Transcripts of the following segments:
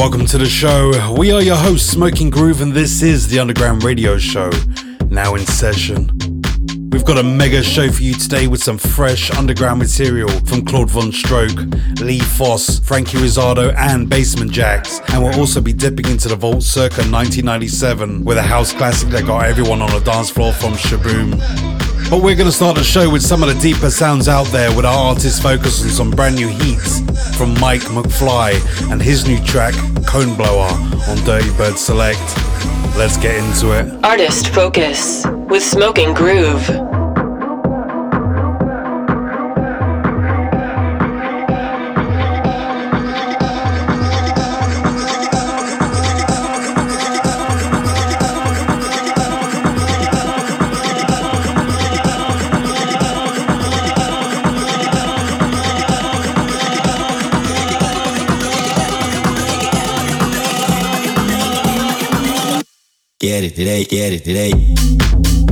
Welcome to the show. We are your hosts, Smoking Groove, and this is the Underground Radio Show, now in session. We've got a mega show for you today with some fresh underground material from Claude Von Stroke, Lee Foss, Frankie Rizzardo, and Basement Jaxx. And we'll also be dipping into the vault circa 1997 with a house classic that got everyone on the dance floor from Shaboom. But we're going to start the show with some of the deeper sounds out there with our artist focus on some brand new heats from Mike McFly and his new track, Cone Blower, on Dirty Bird Select. Let's get into it. Artist Focus with Smoking Groove. Today, get it today.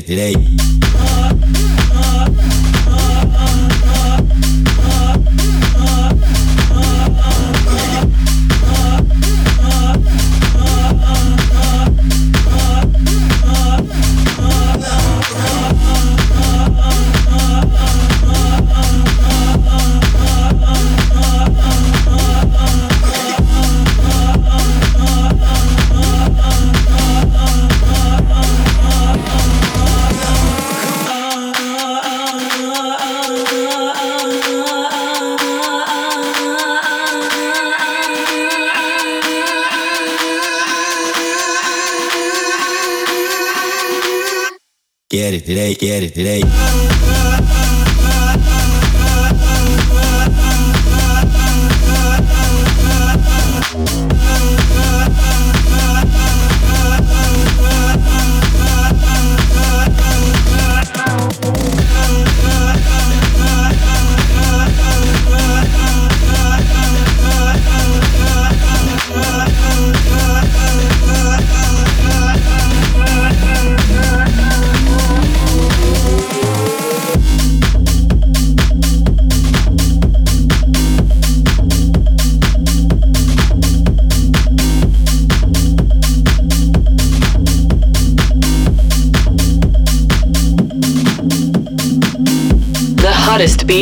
Today. Get it today, get it today. The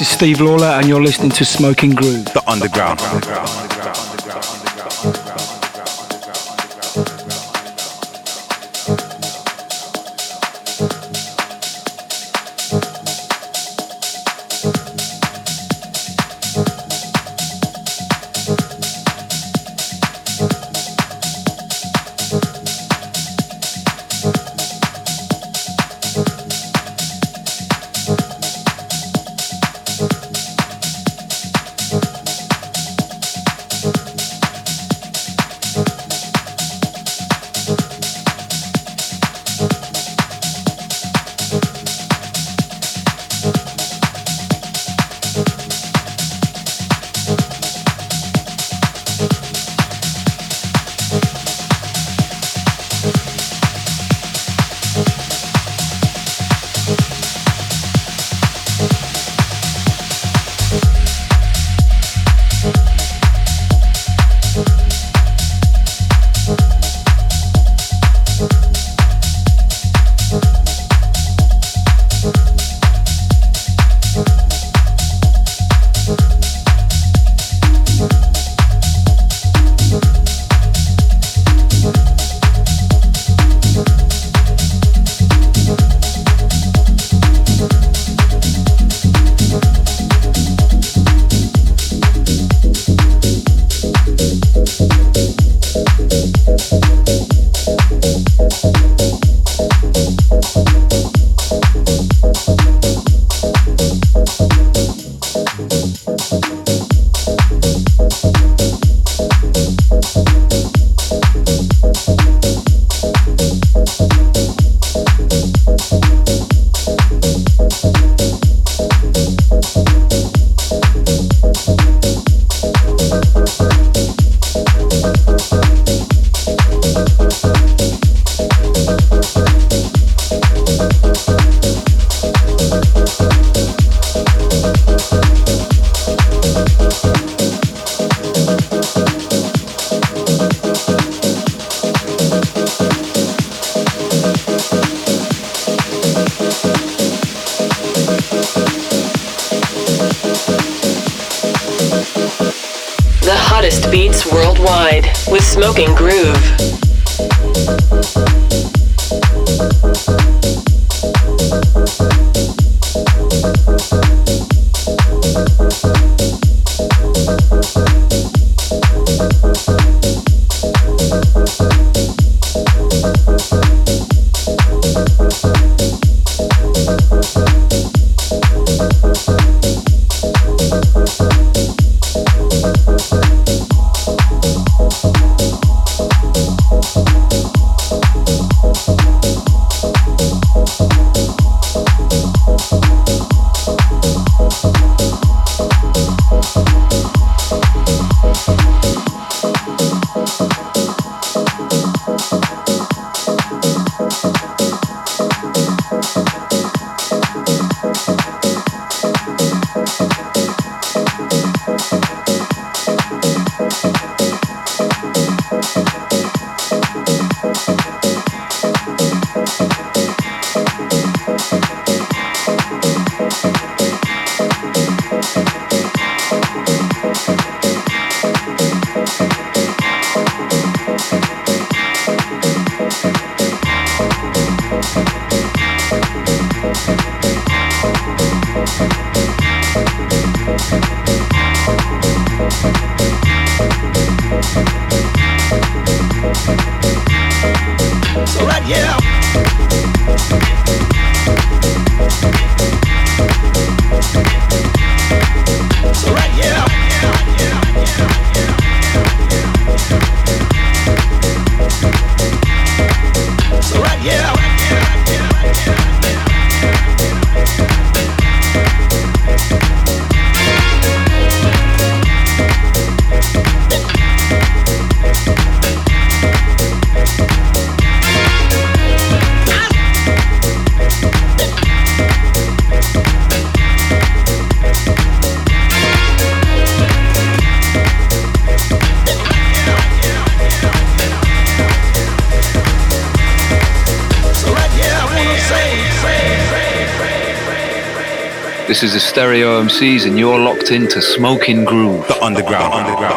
This is Steve Lawler, and you're listening to Smoking Groove. The Underground. Smoking This is the Stereo MCs, and you're locked into Smoking Groove. The underground, underground, underground,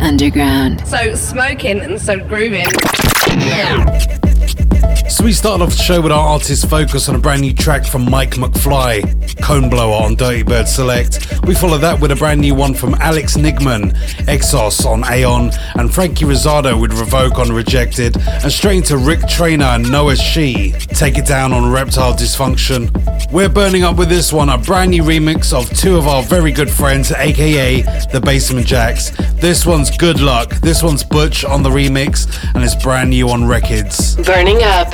underground. So smoking and so grooving. So we started off the show with our artist focus on a brand new track from Mike McFly, Coneblower on Dirty Bird Select. We followed that with a brand new one from Alex Niggemann, Exos on Aeon, and Frankie Rizzardo with Revoke on Rejected, and straight into Rick Trainer and Noah She, Take It Down on Reptile Dysfunction. We're burning up with this one, a brand new remix of two of our very good friends, aka the Basement Jaxx. This one's Good Luck, this one's Butch on the remix, and it's brand new on Records. Burning up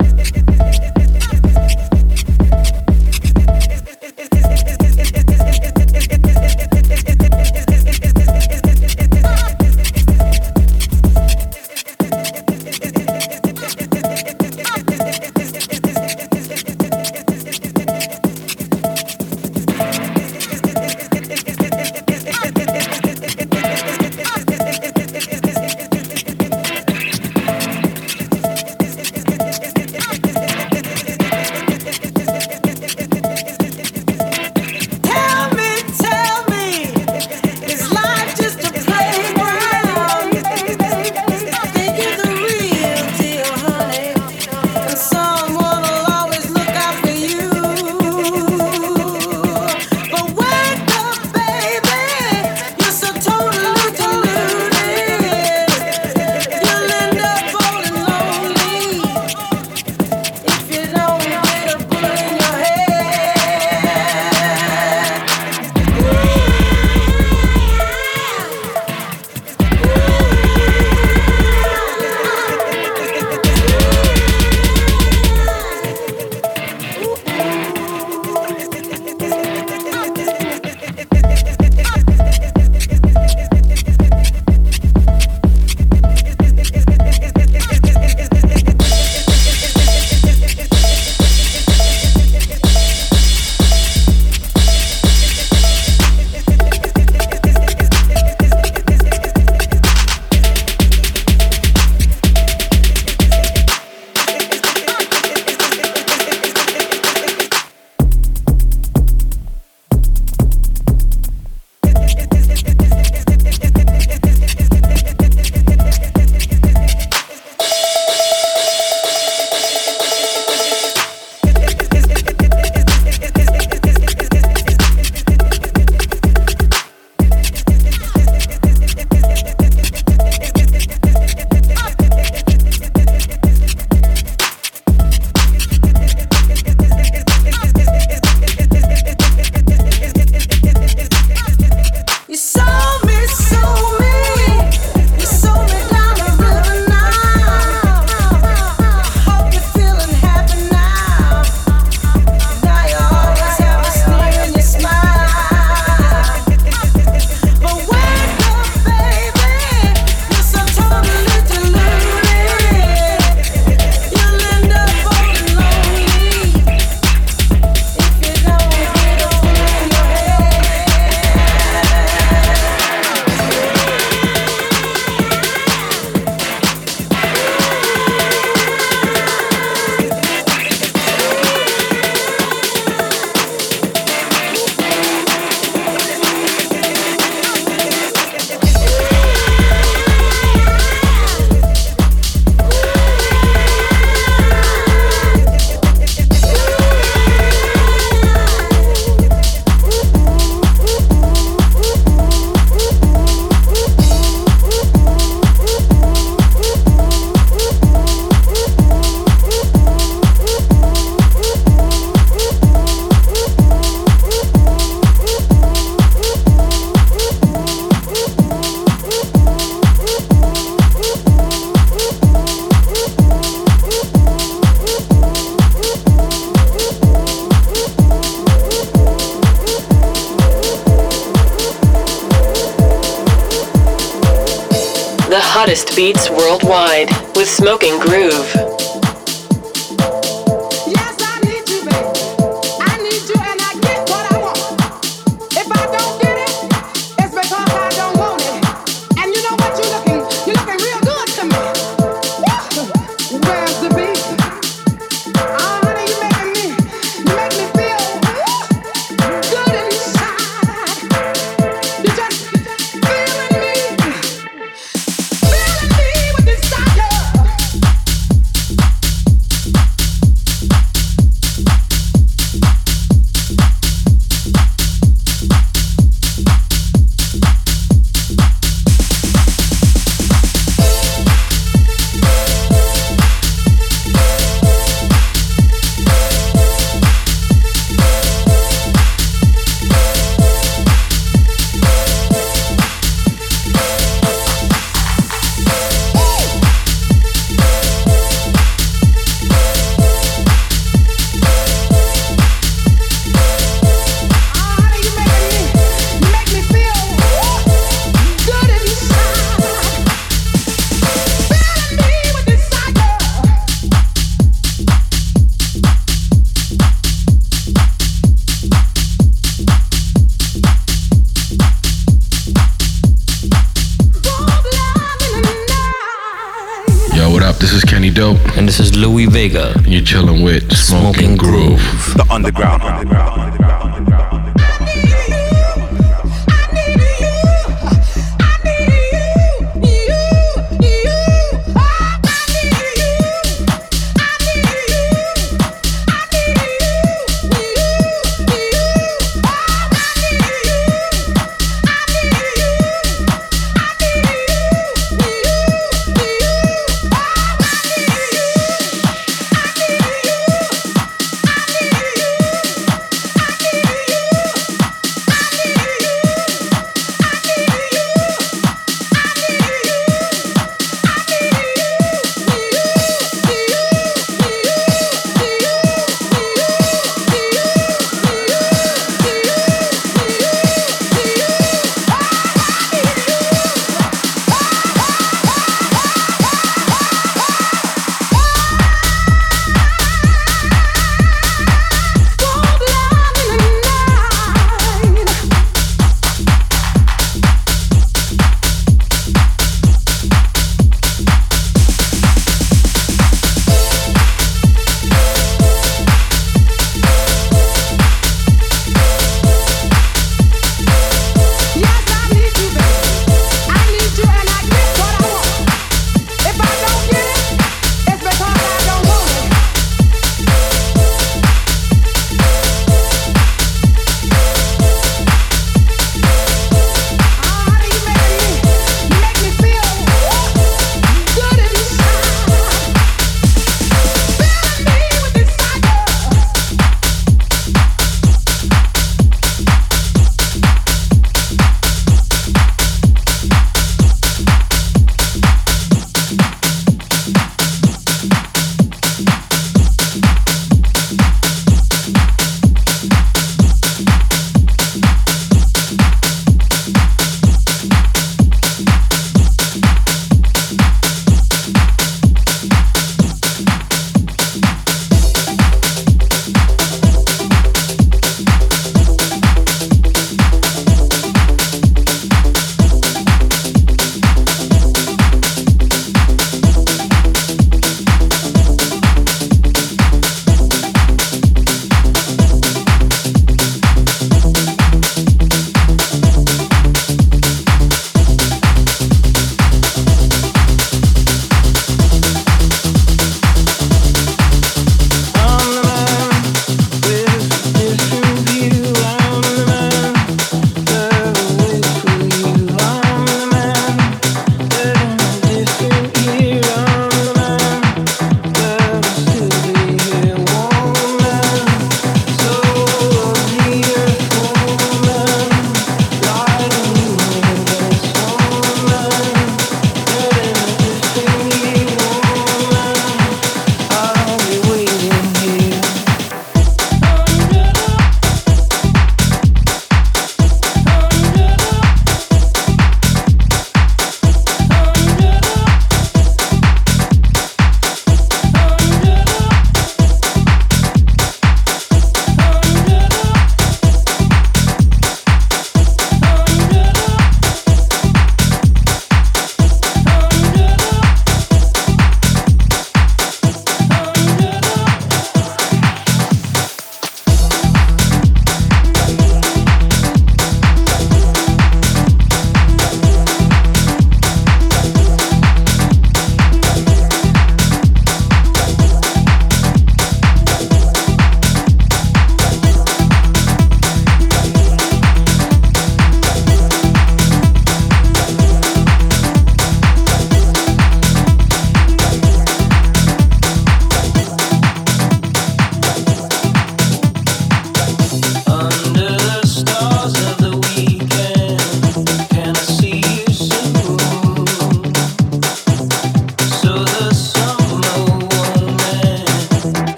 Smoking Vega. You're chilling with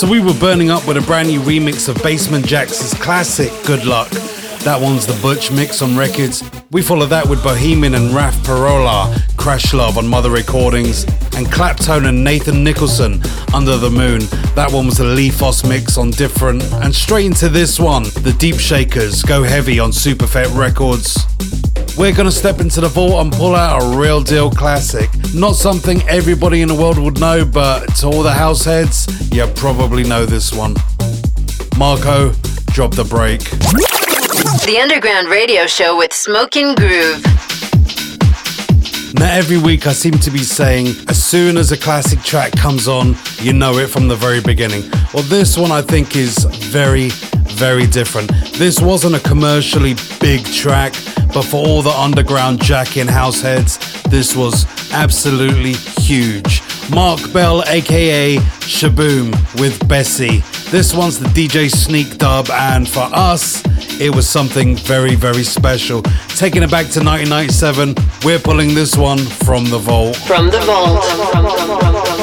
So we were burning up with a brand new remix of Basement Jaxx's classic Good Luck. That one's the Butch mix on records. We follow that with Bohemian and Raf Parola, Crash Love on Mother Recordings, and Claptone and Nathan Nicholson, Under the Moon. That one was the Lee Foss mix on Different. And straight into this one, the Deep Shakers, Go Heavy on Superfet Records. We're gonna step into the vault and pull out a real deal classic. Not something everybody in the world would know, but to all the house heads, you probably know this one. Marco, drop the break. The Underground Radio Show with Smoking Groove. Now, every week I seem to be saying, as soon as a classic track comes on, you know it from the very beginning. Well, this one I think is very, very different. This wasn't a commercially big track, but for all the underground jack-in house heads, this was absolutely huge. Mark Bell, aka Shaboom, with Bessie. This one's the DJ Sneak dub, and for us, it was something very, very special. Taking it back to 1997, we're pulling this one from the vault. From the vault.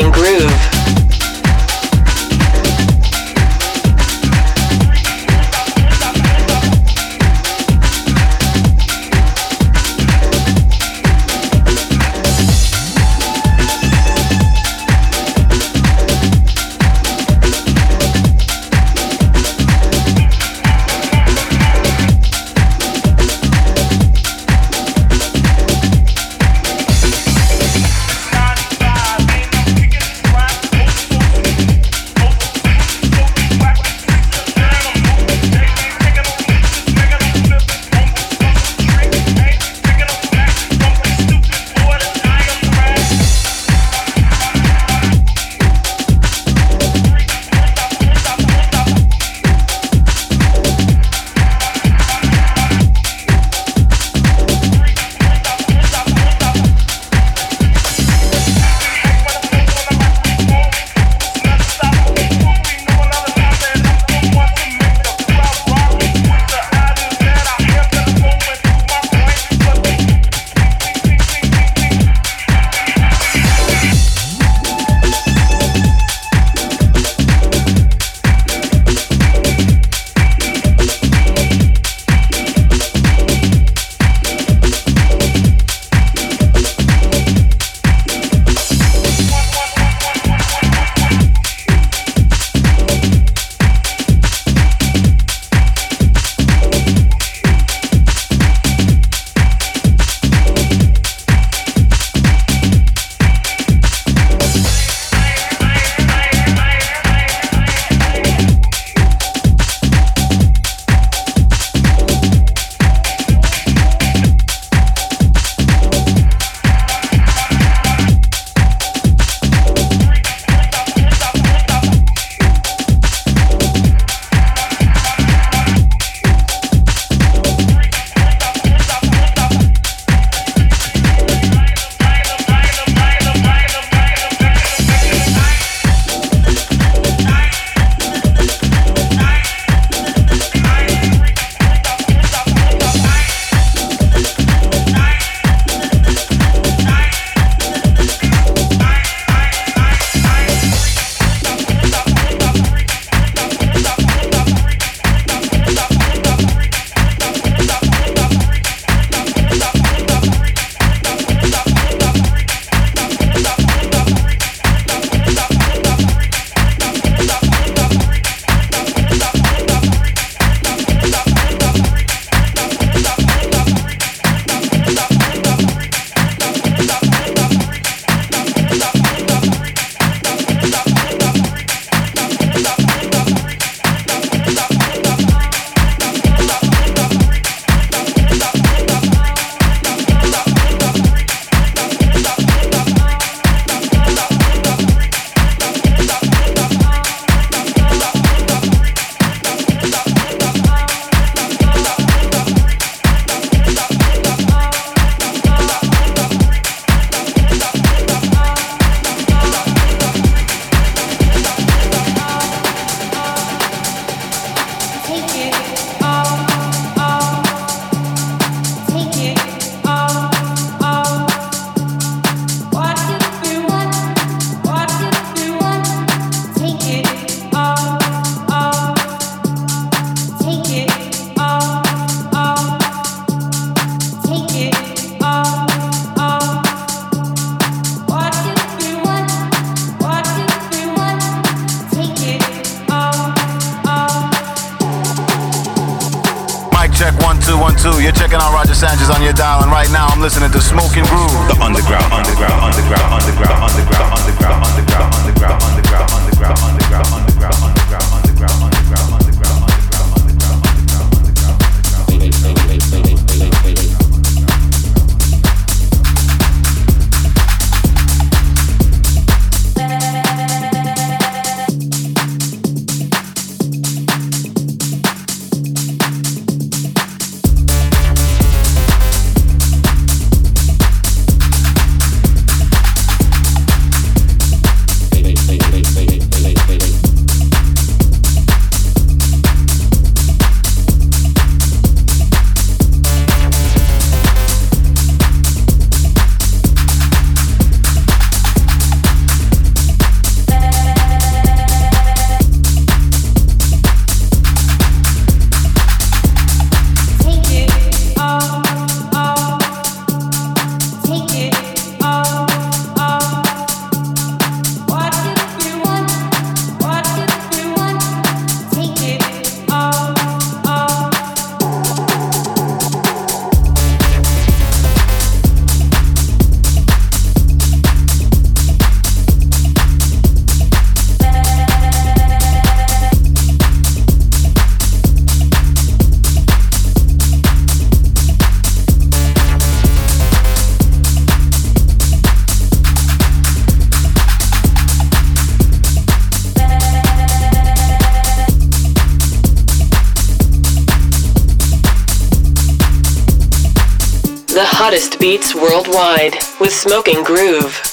Groove. listening to Smoking Groove, the underground Smoking Groove.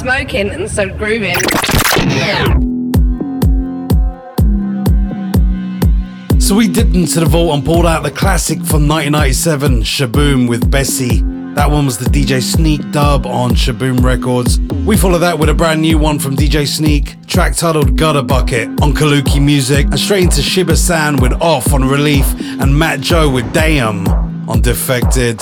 Smoking and so grooving. So we dipped into the vault and pulled out the classic from 1997, Shaboom with Bessie. That one was the DJ Sneak dub on Shaboom Records. We follow that with a brand new one from DJ Sneak, track titled Gutter Bucket on Kaluki Music, and straight into Shiba San with Off on Relief, and Matt Joe with Damn on Defected.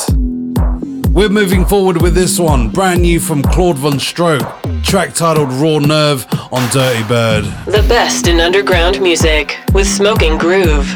We're moving forward with this one, brand new from Claude VonStroke, track titled Raw Nerve on Dirtybird. The best in underground music with Smoking Groove.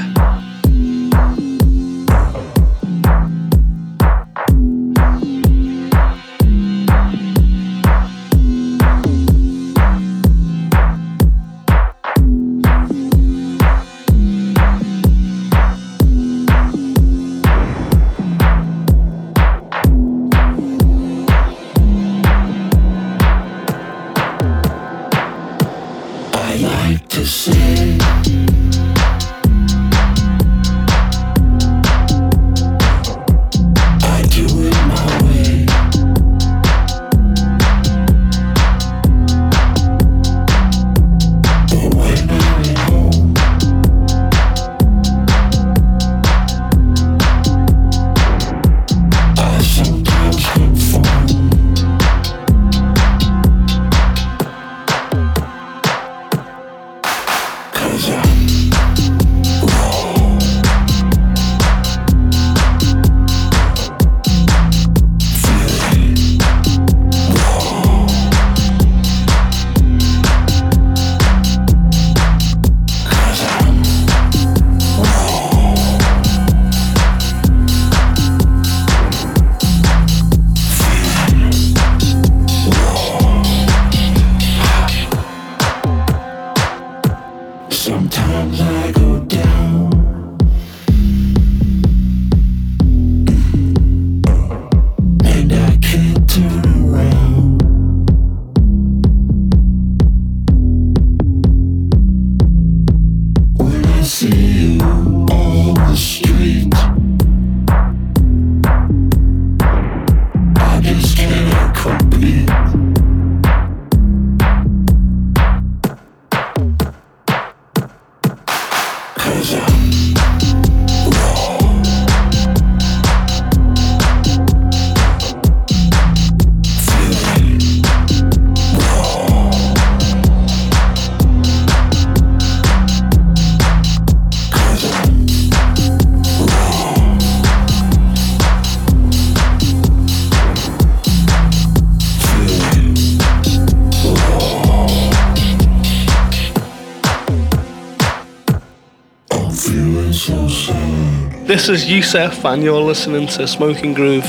This is Yusef, and you're listening to Smoking Groove.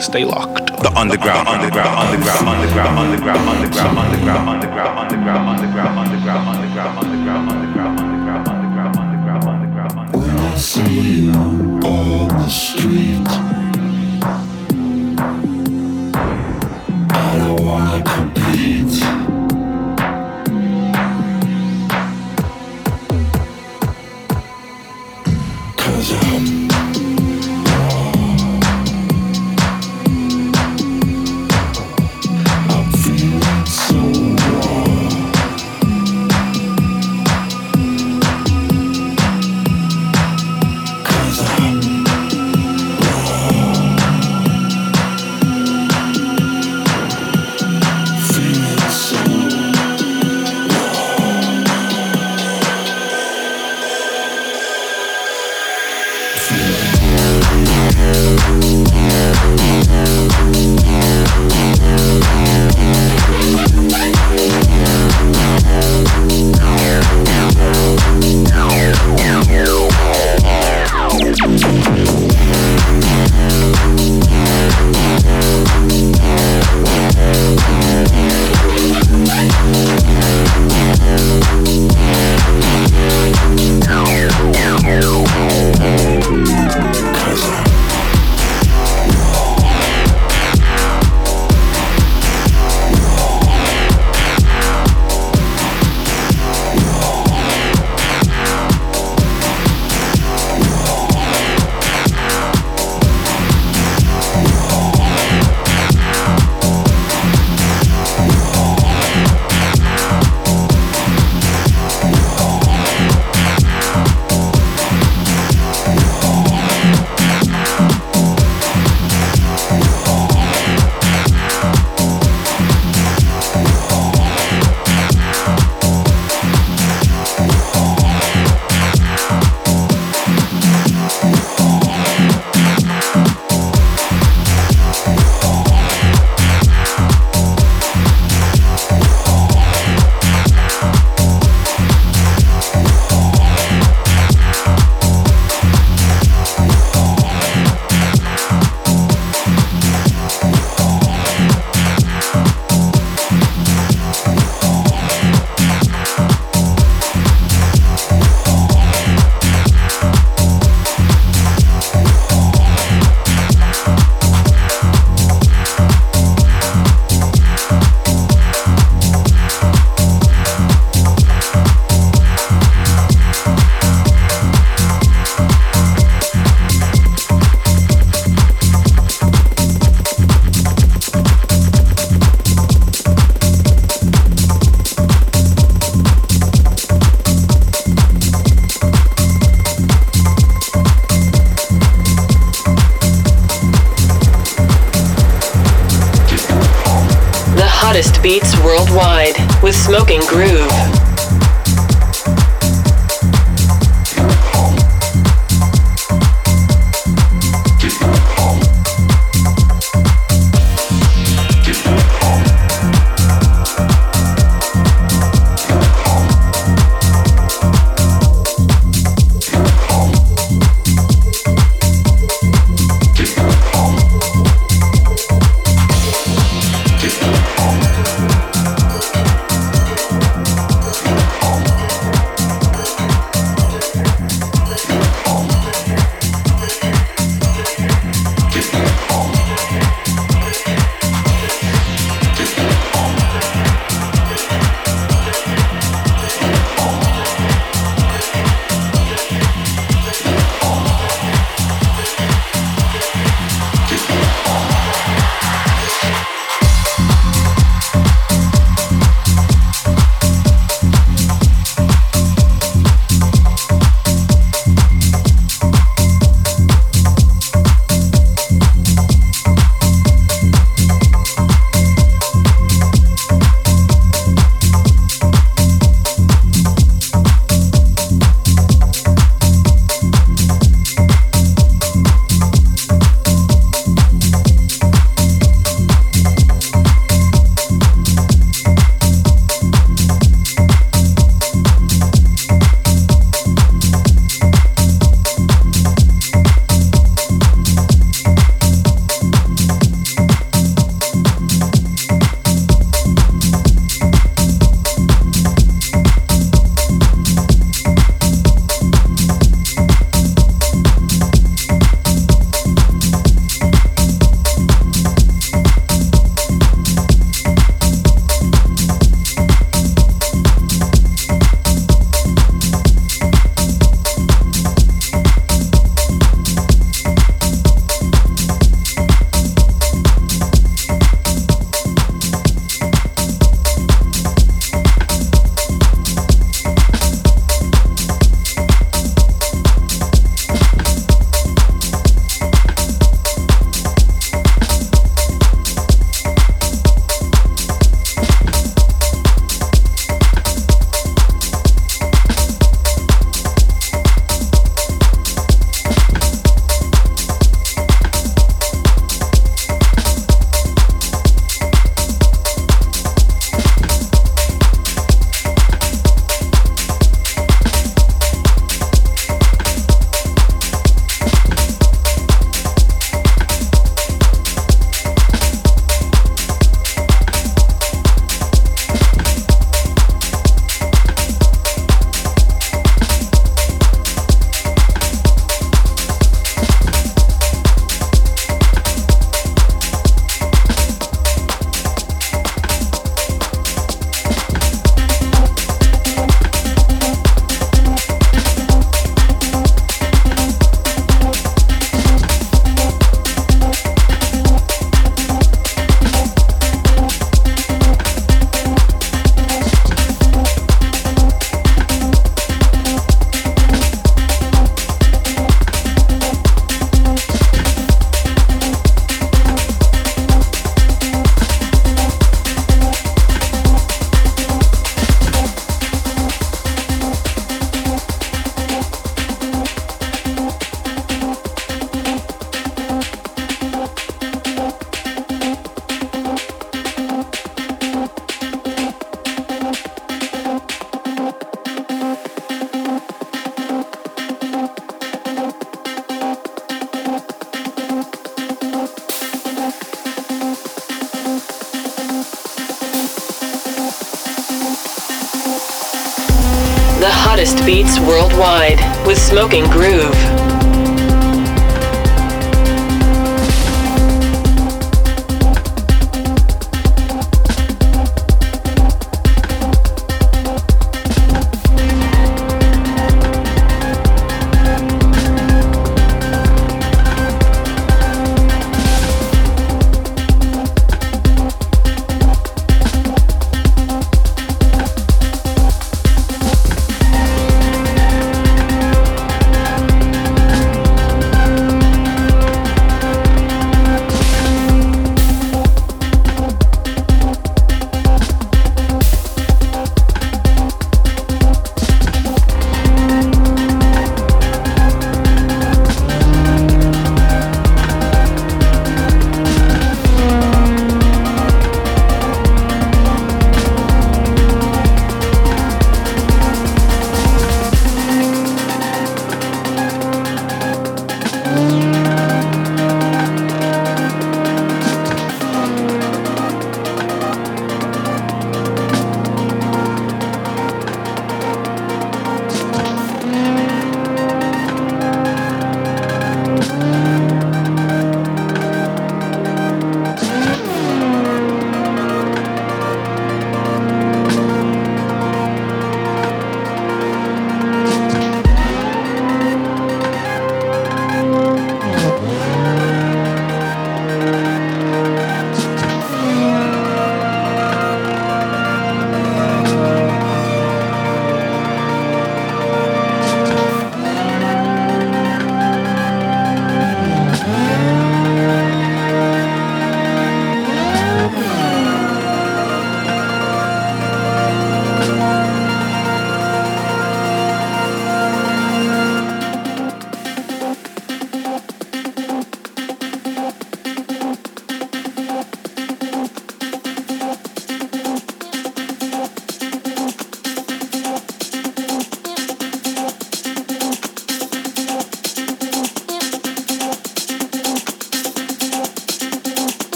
Stay locked. The underground, underground, underground, underground, underground, underground, underground, underground, underground, underground, underground, underground, underground,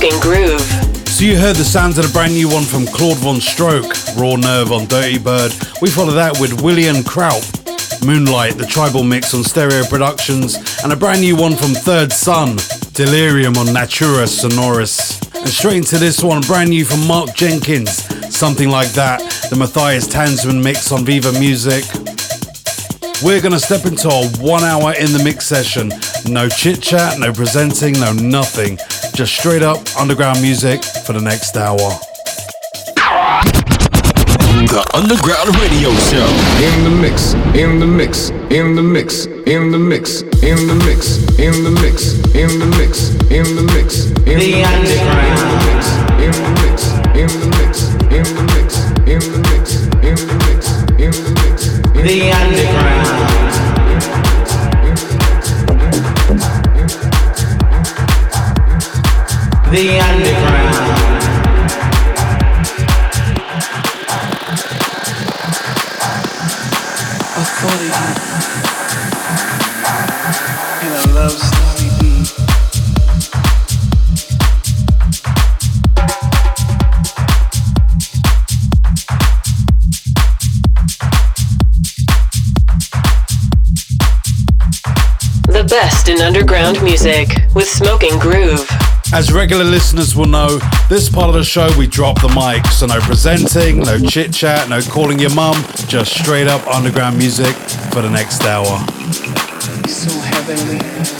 Smoking Groove. So you heard the sounds of a brand new one from Claude VonStroke, Raw Nerve on Dirtybird. We followed that with William Kraup, Moonlight, the tribal mix on Stereo Productions, and a brand new one from Third Son, Delirium on Natura Sonoris. And straight into this one, brand new from Mark Jenkins, something like that, the Matthias Tanzmann mix on Viva Music. We're gonna step into a one hour in the mix session. No chit chat, no presenting, no nothing. Just straight up underground music for the next hour. The Underground Radio Show. In the mix, in the mix, in the mix, in the mix, in the mix, in the mix, in the mix, in the mix, in the underground. In the mix, in the mix, in the mix, in the mix, in the mix, in the mix, the underground. The underground. I thought of you in a love story beat. The best underground music with Smoking Groove. As regular listeners will know, this part of the show we drop the mic, so no presenting, no chit chat, no calling your mum, just straight up underground music for the next hour. So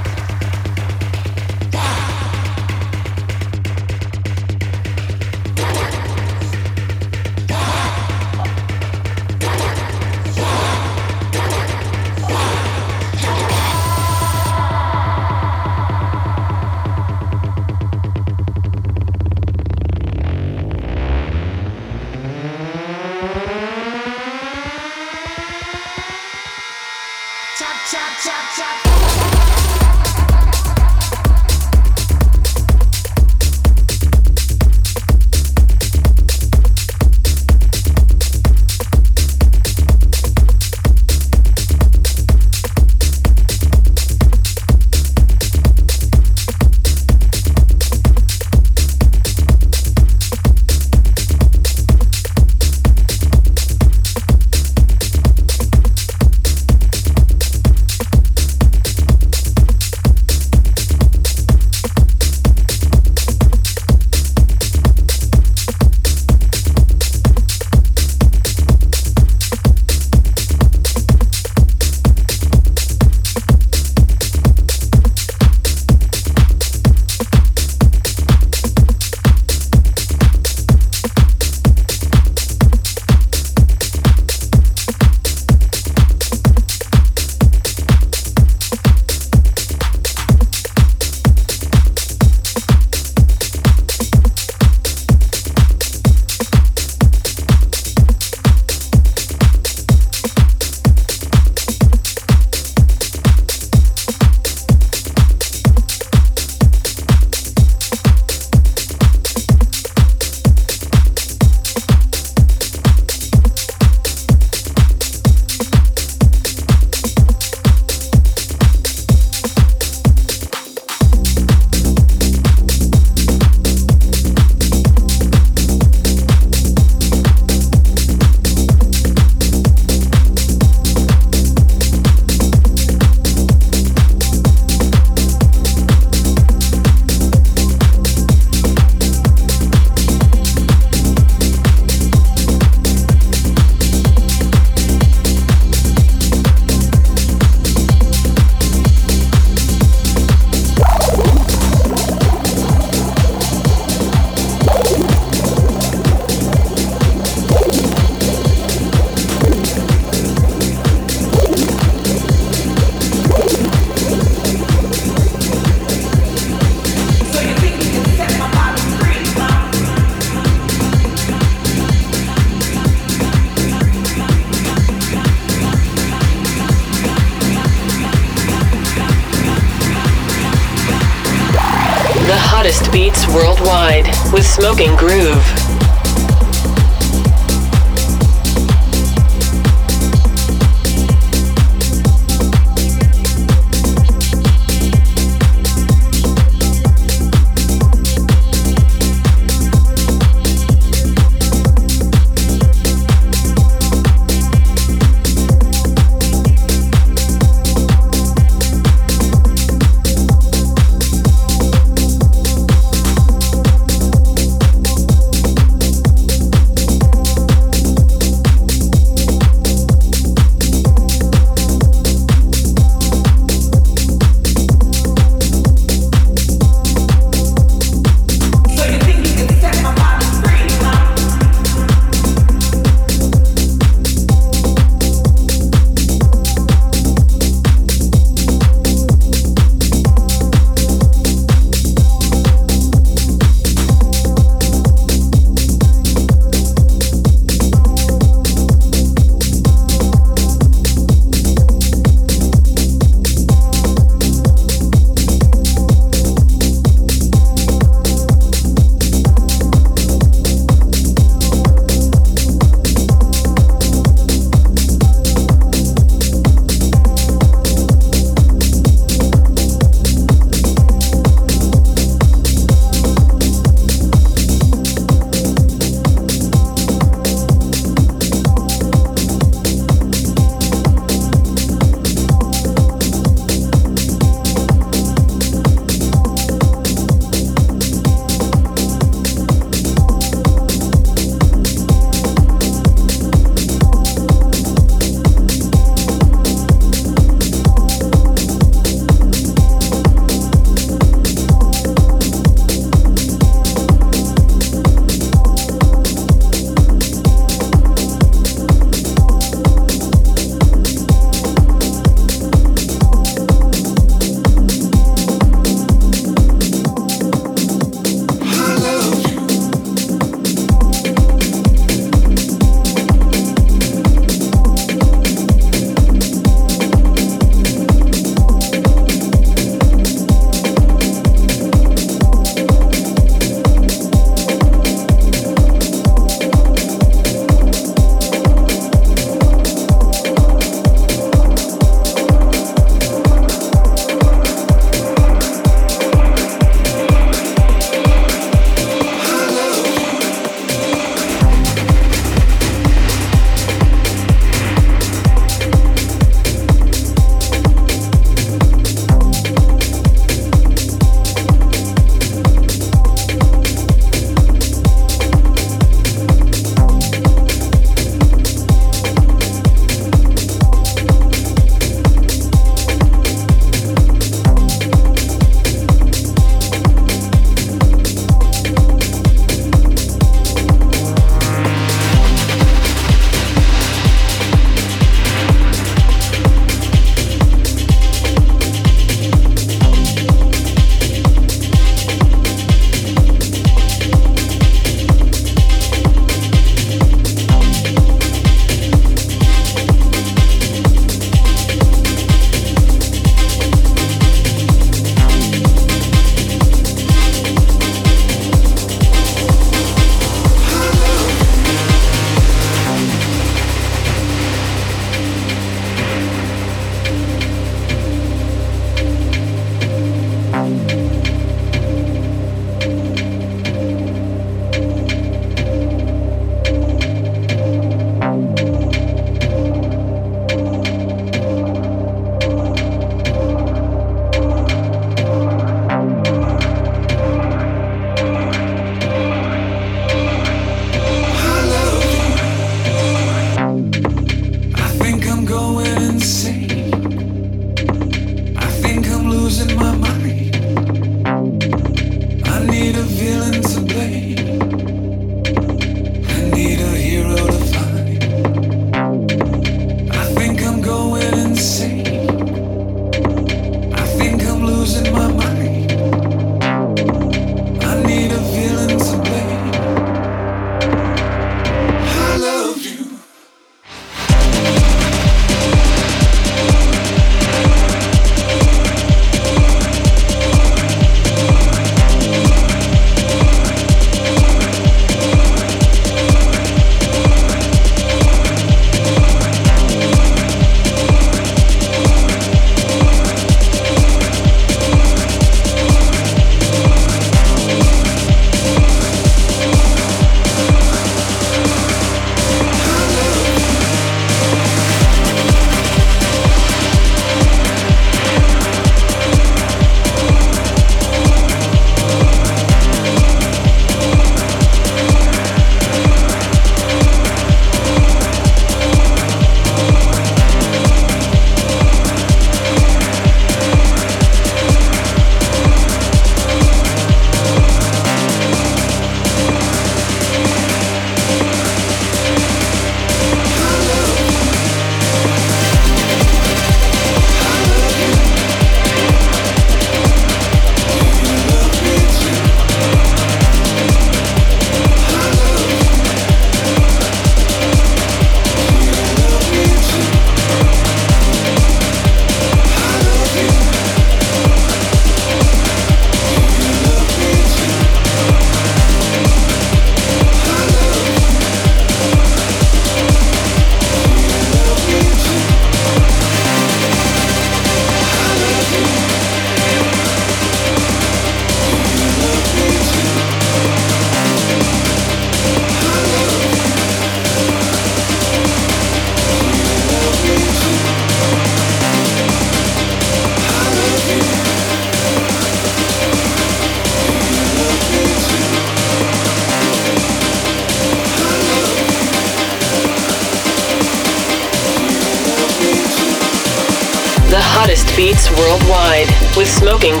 Smoking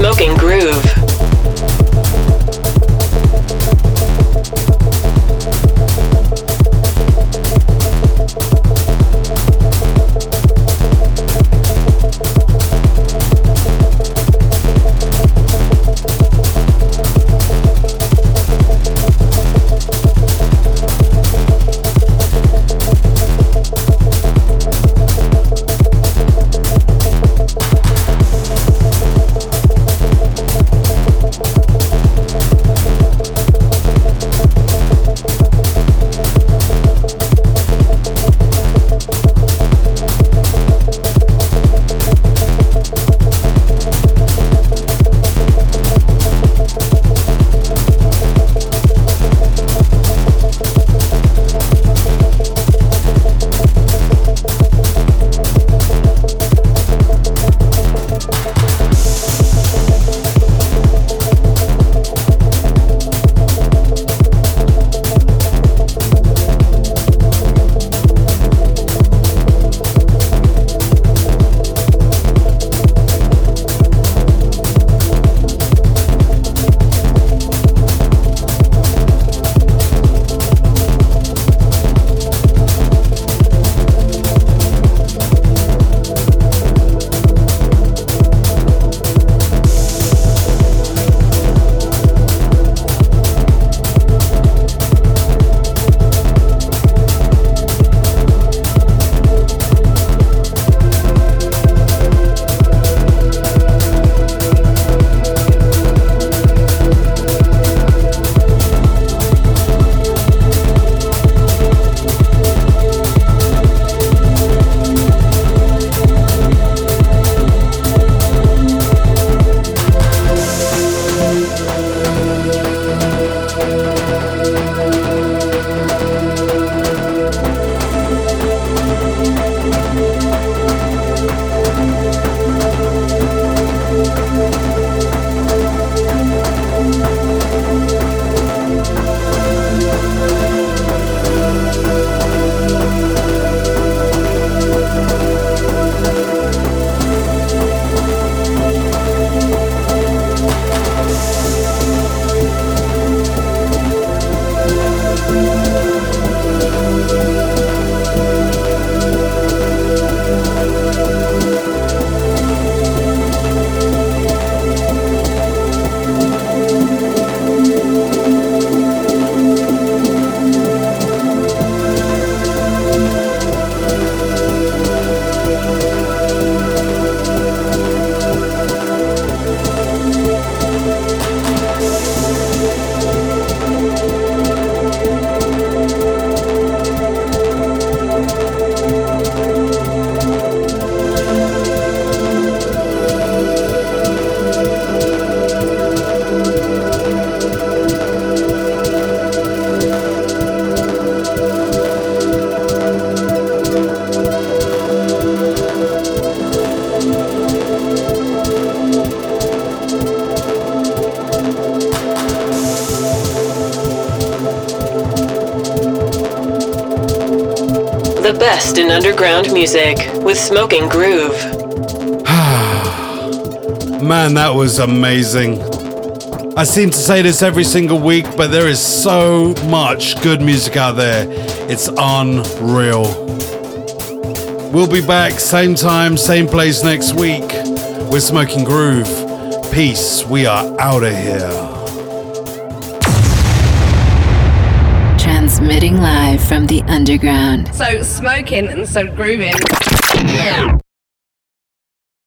Smoking Groove. Underground music with Smoking Groove. Man, that was amazing. I seem to say this every single week, but there is so much good music out there. It's unreal. We'll be back same time, same place next week with Smoking Groove. Peace. We are out of here. From the underground. So smoking and so grooving.